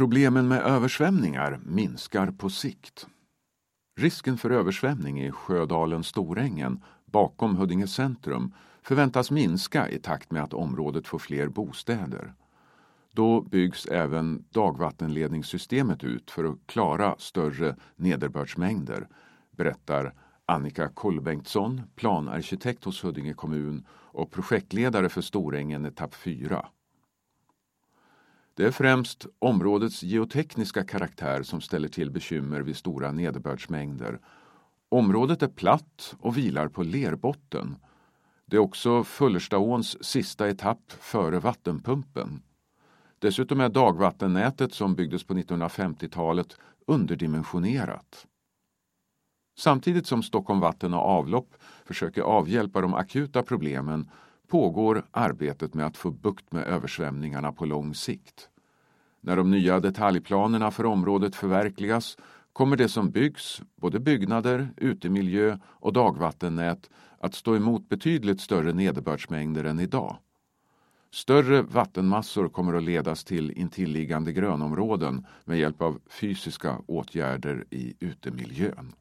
Problemen med översvämningar minskar på sikt. Risken för översvämning i Sjödalen Storängen bakom Huddinge centrum förväntas minska i takt med att området får fler bostäder. Då byggs även dagvattenledningssystemet ut för att klara större nederbördsmängder, berättar Annika Kollbengtsson, planarkitekt hos Huddinge kommun och projektledare för Storängen etapp 4. Det är främst områdets geotekniska karaktär som ställer till bekymmer vid stora nederbördsmängder. Området är platt och vilar på lerbotten. Det är också Fullerstaåns sista etapp före vattenpumpen. Dessutom är dagvattennätet som byggdes på 1950-talet underdimensionerat. Samtidigt som Stockholm Vatten och Avlopp försöker avhjälpa de akuta problemen pågår arbetet med att få bukt med översvämningarna på lång sikt. När de nya detaljplanerna för området förverkligas kommer det som byggs, både byggnader, utemiljö och dagvattennät, att stå emot betydligt större nederbördsmängder än idag. Större vattenmassor kommer att ledas till intilliggande grönområden med hjälp av fysiska åtgärder i utemiljön.